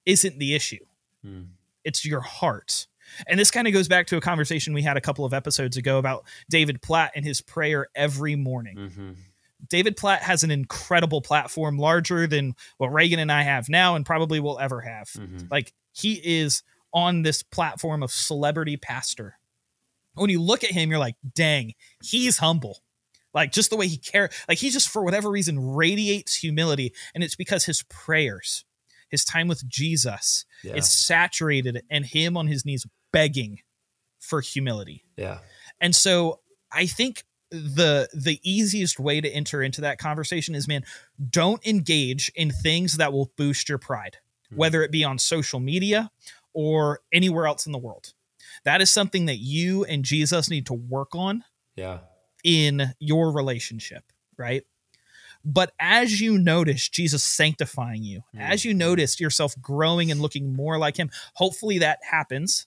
isn't the issue. Hmm. It's your heart. And this kind of goes back to a conversation we had a couple of episodes ago about David Platt and his prayer every morning. hmm David Platt has an incredible platform, larger than what Reagan and I have now, and probably will ever have. hmm Like he is on this platform of celebrity pastor. When you look at him, you're like, dang, he's humble. Like just the way he care, like he just for whatever reason radiates humility, and it's because his prayers, his time with Jesus, Yeah. is saturated and him on his knees begging for humility. yeah. And so I think the the easiest way to enter into that conversation is man, don't engage in things that will boost your pride, Mhm. whether it be on social media or anywhere else in the world. That is something that you and Jesus need to work on Yeah. In your relationship, right? But as you notice Jesus sanctifying you, hmm. as you notice yourself growing and looking more like him, hopefully that happens,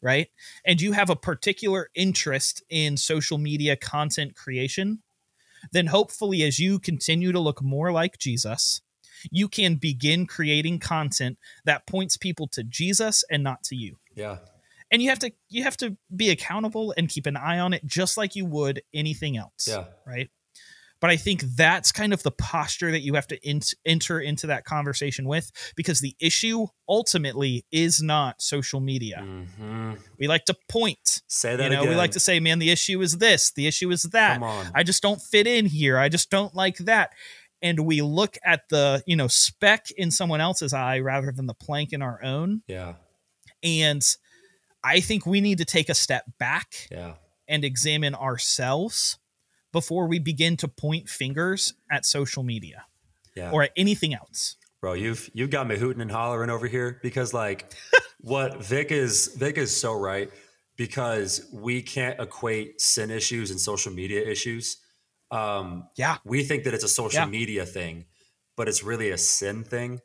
right? And you have a particular interest in social media content creation, then hopefully as you continue to look more like Jesus, you can begin creating content that points people to Jesus and not to you Yeah. And you have to you have to be accountable and keep an eye on it just like you would anything else Yeah. right but i think that's kind of the posture that you have to ent- enter into that conversation with because the issue ultimately is not social media hmm we like to point Say that you know again. we like to say man the issue is this the issue is that Come on. i just don't fit in here i just don't like that and we look at the you know speck in someone else's eye rather than the plank in our own yeah. and I think we need to take a step back Yeah. and examine ourselves before we begin to point fingers at social media Yeah. or at anything else. Bro, you've you've got me hooting and hollering over here because like [LAUGHS] what Vic is Vic is so right because we can't equate sin issues and social media issues. Um, Yeah. we think that it's a social Yeah. media thing, but it's really a sin thing.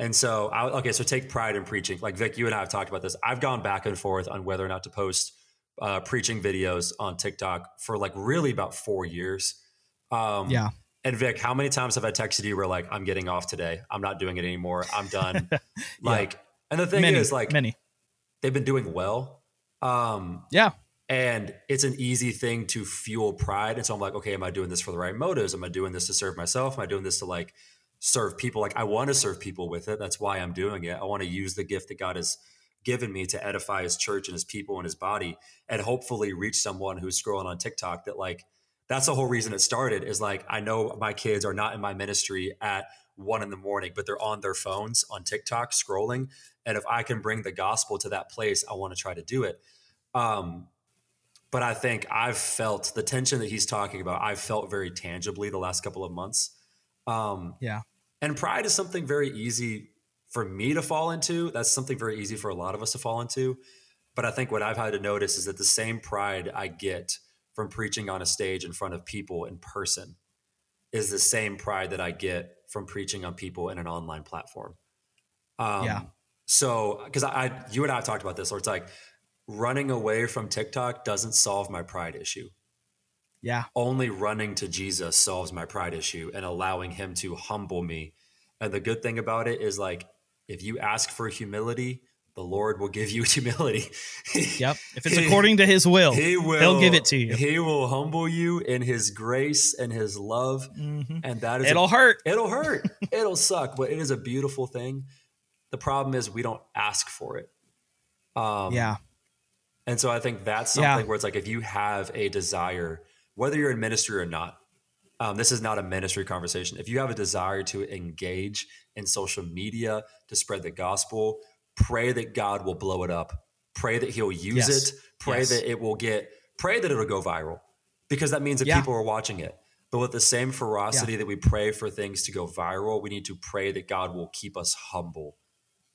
And so, I, okay, so take pride in preaching. Like Vic, you and I have talked about this. I've gone back and forth on whether or not to post uh, preaching videos on TikTok for like really about four years. Um, Yeah. and Vic, how many times have I texted you where like I'm getting off today? I'm not doing it anymore. I'm done. [LAUGHS] Like, and the thing many, is, like, many. they've been doing well. Um, Yeah. and it's an easy thing to fuel pride. And so I'm like, okay, am I doing this for the right motives? Am I doing this to serve myself? Am I doing this to like serve people? Like, I want to serve people with it. That's why I'm doing it. I want to use the gift that God has given me to edify his church and his people and his body and hopefully reach someone who's scrolling on TikTok that like that's the whole reason it started is like I know my kids are not in my ministry at one in the morning, but they're on their phones on TikTok scrolling. And if I can bring the gospel to that place, I want to try to do it. Um, but I think I've felt the tension that he's talking about. I've felt very tangibly the last couple of months. Um, Yeah. and pride is something very easy for me to fall into. That's something very easy for a lot of us to fall into. But I think what I've had to notice is that the same pride I get from preaching on a stage in front of people in person is the same pride that I get from preaching on people in an online platform. Um, Yeah. So, because I, I, you and I have talked about this, where it's like running away from TikTok doesn't solve my pride issue Yeah. only running to Jesus solves my pride issue and allowing him to humble me. And the good thing about it is like if you ask for humility, the Lord will give you [LAUGHS] humility. Yep. If it's according to his will, he will he'll give it to you. He will humble you in his grace and his love. Mhm. And that is it'll hurt. it'll [LAUGHS] hurt. it'll suck, but it is a beautiful thing. The problem is we don't ask for it. Um yeah. and so I think that's Yeah. something where it's like if you have a desire, whether you're in ministry or not, um, this is not a ministry conversation. If you have a desire to engage in social media to spread the gospel, pray that God will blow it up. Pray that He'll use Yes. it. Pray Yes. that it will get. Pray that it'll go viral, because that means that Yeah. people are watching it. But with the same ferocity that we pray for things to go viral, we need to pray that God will keep us humble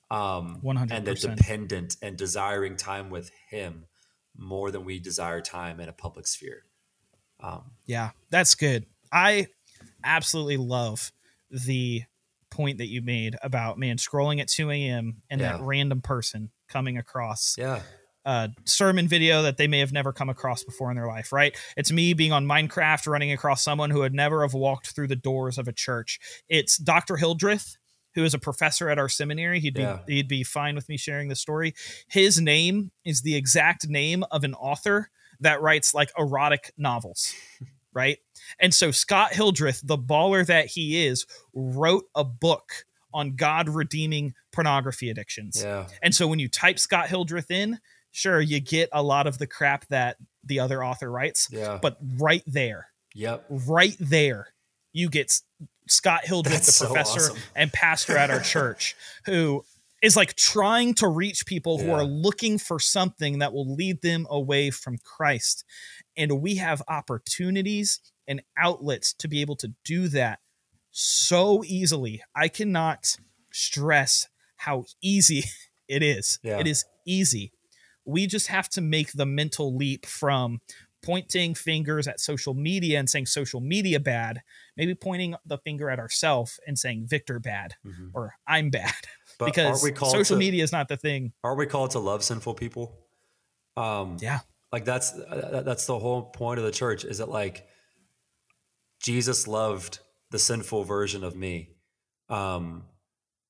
um, 100%. and that dependent and desiring time with Him more than we desire time in a public sphere. Um, Yeah, that's good. I absolutely love the point that you made about man scrolling at 2 a.m. and that random person coming across yeah, a sermon video that they may have never come across before in their life, right? It's me being on Minecraft running across someone who would never have walked through the doors of a church. It's Dr. Hildreth, who is a professor at our seminary. He'd be Yeah. he'd be fine with me sharing the story. His name is the exact name of an author that writes like erotic novels. Right. And so Scott Hildreth, the baller that he is, wrote a book on God redeeming pornography addictions. yeah, And so when you type Scott Hildreth in, sure, you get a lot of the crap that the other author writes. yeah, But right there, yep, right there, you get Scott Hildreth, That's the so professor awesome. and pastor at our church, who is like trying to reach people who are looking for something that will lead them away from Christ. And we have opportunities and outlets to be able to do that so easily. I cannot stress how easy [LAUGHS] It is. Yeah. It is easy. We just have to make the mental leap from pointing fingers at social media and saying social media bad, maybe pointing the finger at ourselves and saying Victor bad Mhm. or I'm bad. [LAUGHS] But because aren't we called social to, media is not the thing. Aren't we called to love sinful people? Um, Yeah. like that's uh, that's the whole point of the church. Is that like Jesus loved the sinful version of me, um,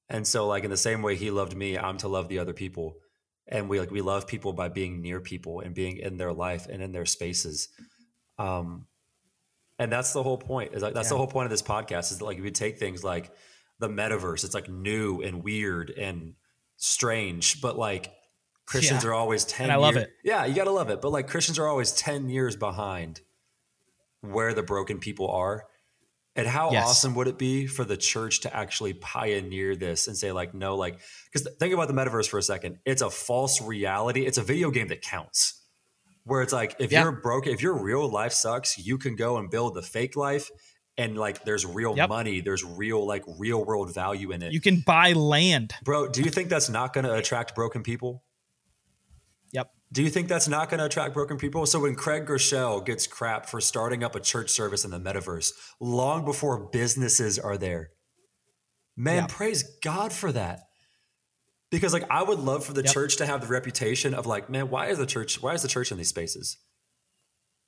and so like in the same way He loved me, I'm to love the other people, and we like we love people by being near people and being in their life and in their spaces. Um, and that's the whole point. Is like that's the whole point of this podcast. Is that like we take things like the metaverse. It's like new and weird and strange, but like Christians Yeah. are always ten. And I love year- it. Yeah, you gotta love it. But like Christians are always ten years behind where the broken people are. And how Yes. awesome would it be for the church to actually pioneer this and say, like, no, like, because think about the metaverse for a second. It's a false reality. It's a video game that counts. Where it's like, if Yeah. you're broken, if your real life sucks, you can go and build the fake life, and like, there's real Yep. money, there's real like real world value in it. You can buy land. Bro, do you think that's not going to attract broken people? Yep. Do you think that's not going to attract broken people? So when Craig Groeschel gets crap for starting up a church service in the metaverse long before businesses are there, man, Yeah. praise God for that. Because like I would love for the Yep. church to have the reputation of like, man, why is the church why is the church in these spaces?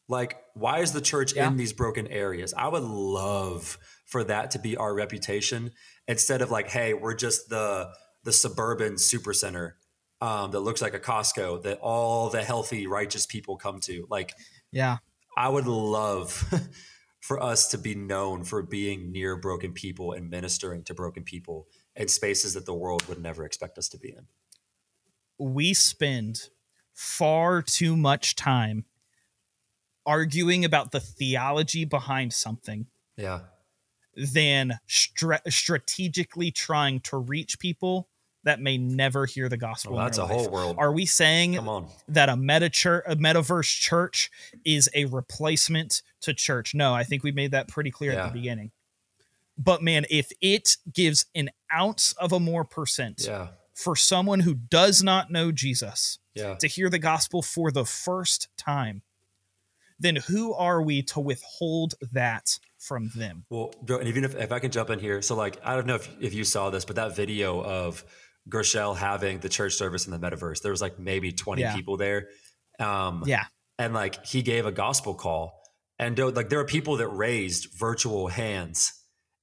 Like, why is the church Yeah. in these broken areas? I would love for that to be our reputation instead of like, hey, we're just the the suburban super center um, that looks like a Costco that all the healthy, righteous people come to. Like, Yeah. I would love [LAUGHS] for us to be known for being near broken people and ministering to broken people in spaces that the world would never expect us to be in. we spend far too much time arguing about the theology behind something Yeah. than stra- strategically trying to reach people that may never hear the gospel. Well, that's a life. whole world. Are we saying Come on. that a meta church, a metaverse church, is a replacement to church? No, I think we made that pretty clear at the beginning. But man, if it gives an ounce of a more percent Yeah. for someone who does not know Jesus Yeah. to hear the gospel for the first time, then who are we to withhold that from them? Well, Joe, and even if, if I can jump in here, so like I don't know if, if you saw this, but that video of Groeschel having the church service in the metaverse, there was like maybe 20 Yeah. people there. Um, Yeah. and like he gave a gospel call and like there are people that raised virtual hands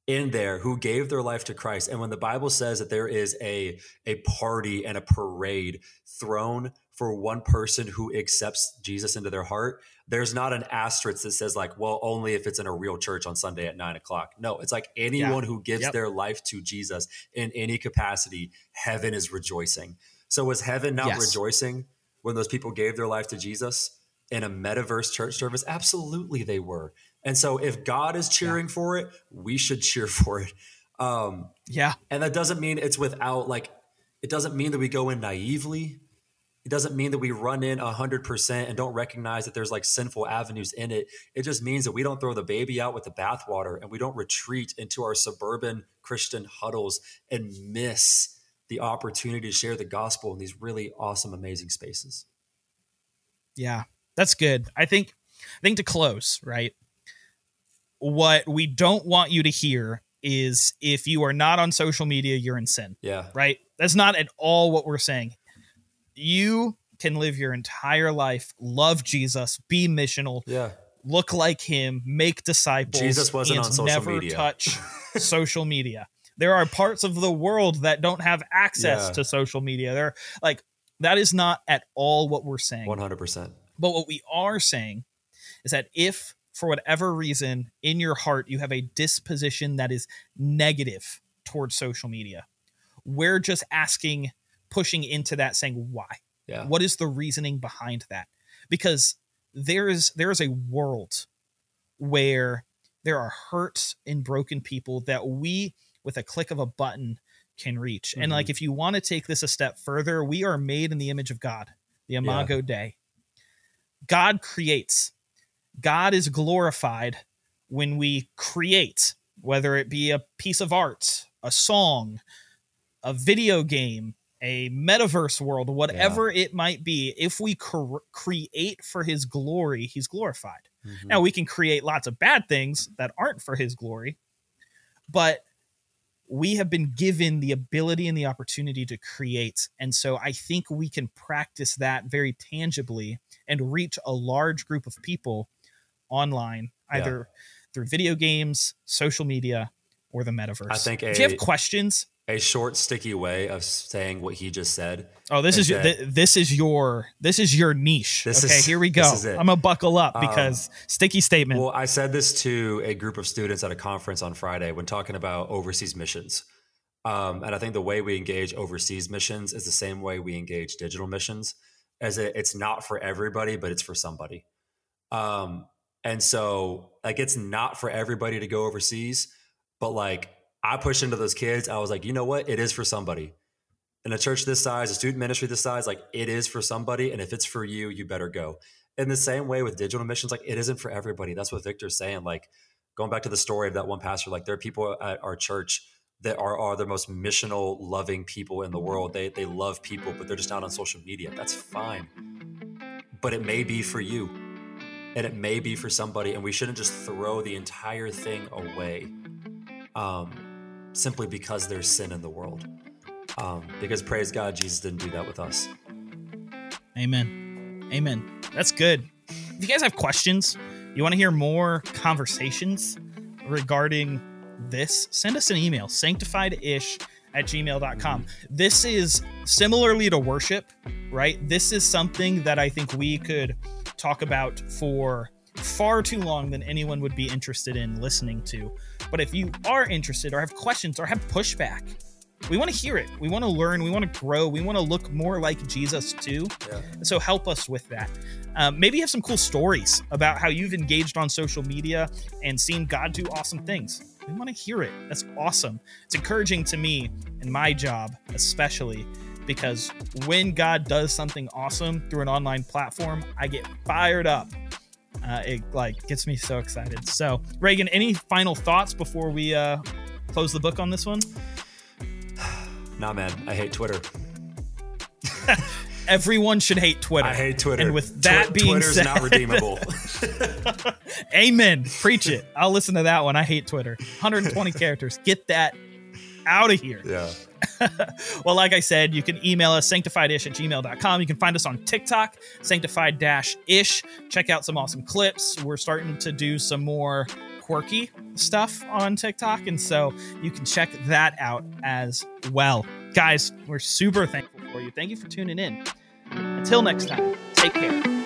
in there who gave their life to Christ and when the bible says that there is a a party and a parade thrown for one person who accepts Jesus into their heart there's not an asterisk that says like well only if it's in a real church on Sunday at nine o'clock no it's like anyone who gives Yep. their life to Jesus in any capacity heaven is rejoicing so was heaven not Yes. rejoicing when those people gave their life to Jesus in a metaverse church service? Absolutely, they were. And so, if God is cheering for it, we should [LAUGHS] cheer for it. Um, Yeah. and that doesn't mean it's without like, it doesn't mean that we go in naively. It doesn't mean that we run in 100% and don't recognize that there's like sinful avenues in it. It just means that we don't throw the baby out with the bathwater and we don't retreat into our suburban Christian huddles and miss the opportunity to share the gospel in these really awesome, amazing spaces. Yeah. That's good. I think I think to close, right? What we don't want you to hear is if you are not on social media, you're in sin. Yeah. right? That's not at all what we're saying. You can live your entire life, love Jesus, be missional, Yeah. look like him, make disciples. Jesus wasn't on social never media. touch [LAUGHS] social media. There are parts of the world that don't have access Yeah. to social media. They're like that is not at all what we're saying. 100%. But what we are saying is that if for whatever reason in your heart you have a disposition that is negative towards social media, we're just asking, pushing into that, saying why. Yeah. What is the reasoning behind that? Because there is there is a world where there are hurt and broken people that we, with a click of a button, can reach. And Mhm. like, if you want to take this a step further, we are made in the image of God, the Imago Dei. God creates. God is glorified when we create, whether it be a piece of art, a song, a video game, a metaverse world, whatever yeah. it might be, if we cr- create for his glory, he's glorified. Mm-hmm. Now, we can create lots of bad things that aren't for his glory, but we have been given the ability and the opportunity to create. And so I think we can practice that very tangibly and reach a large group of people online, either yeah. through video games, social media, or the metaverse. I think. A, Do you have questions? A short, sticky way of saying what he just said. Oh, this is, your, th- this is your this is your niche. This okay, is, here we go. I'm gonna buckle up because um, sticky statement. Well, I said this to a group of students at a conference on Friday when talking about overseas missions. Um, and I think the way we engage overseas missions is the same way we engage digital missions, as it, it's not for everybody, but it's for somebody. Um, and so, like, it's not for everybody to go overseas, but like, I pushed into those kids. I was like, you know what? It is for somebody. In a church this size, a student ministry this size, like, it is for somebody. And if it's for you, you better go. In the same way with digital missions, like, it isn't for everybody. That's what Victor's saying. Like, going back to the story of that one pastor, like, there are people at our church that are, are the most missional, loving people in the world. They, they love people, but they're just not on social media. That's fine. But it may be for you and it may be for somebody and we shouldn't just throw the entire thing away um, simply because there's sin in the world. Um, because praise god jesus didn't do that with us. Amen. Amen. That's good. If you guys have questions you want to hear more conversations regarding this send us an email sanctified-ish at gmail.com this is similarly to worship right? This is something that i think we could talk about for far too long than anyone would be interested in listening to. But if you are interested or have questions or have pushback, we want to hear it. We want to learn. We want to grow. We want to look more like Jesus too. Yeah. So help us with that. Um, maybe you have some cool stories about how you've engaged on social media and seen God do awesome things. We want to hear it. That's awesome. It's encouraging to me and my job, especially because when God does something awesome through an online platform, I get fired up. Uh, it like gets me so excited. So, Reagan, any final thoughts before we uh, close the book on this one? nah, man, I hate Twitter. [LAUGHS] Everyone should hate Twitter. I hate Twitter. And with that Tw- being Twitter's said, not redeemable. [LAUGHS] Amen. Preach it. I'll listen to that one. I hate Twitter. 120 [LAUGHS] characters. Get that out of here. Yeah. [LAUGHS] well, like I said, you can email us sanctifiedish at gmail.com. You can find us on TikTok, sanctified ish. Check out some awesome clips. We're starting to do some more quirky stuff on TikTok. And so you can check that out as well. Guys, we're super thankful for you. Thank you for tuning in. Until next time, take care.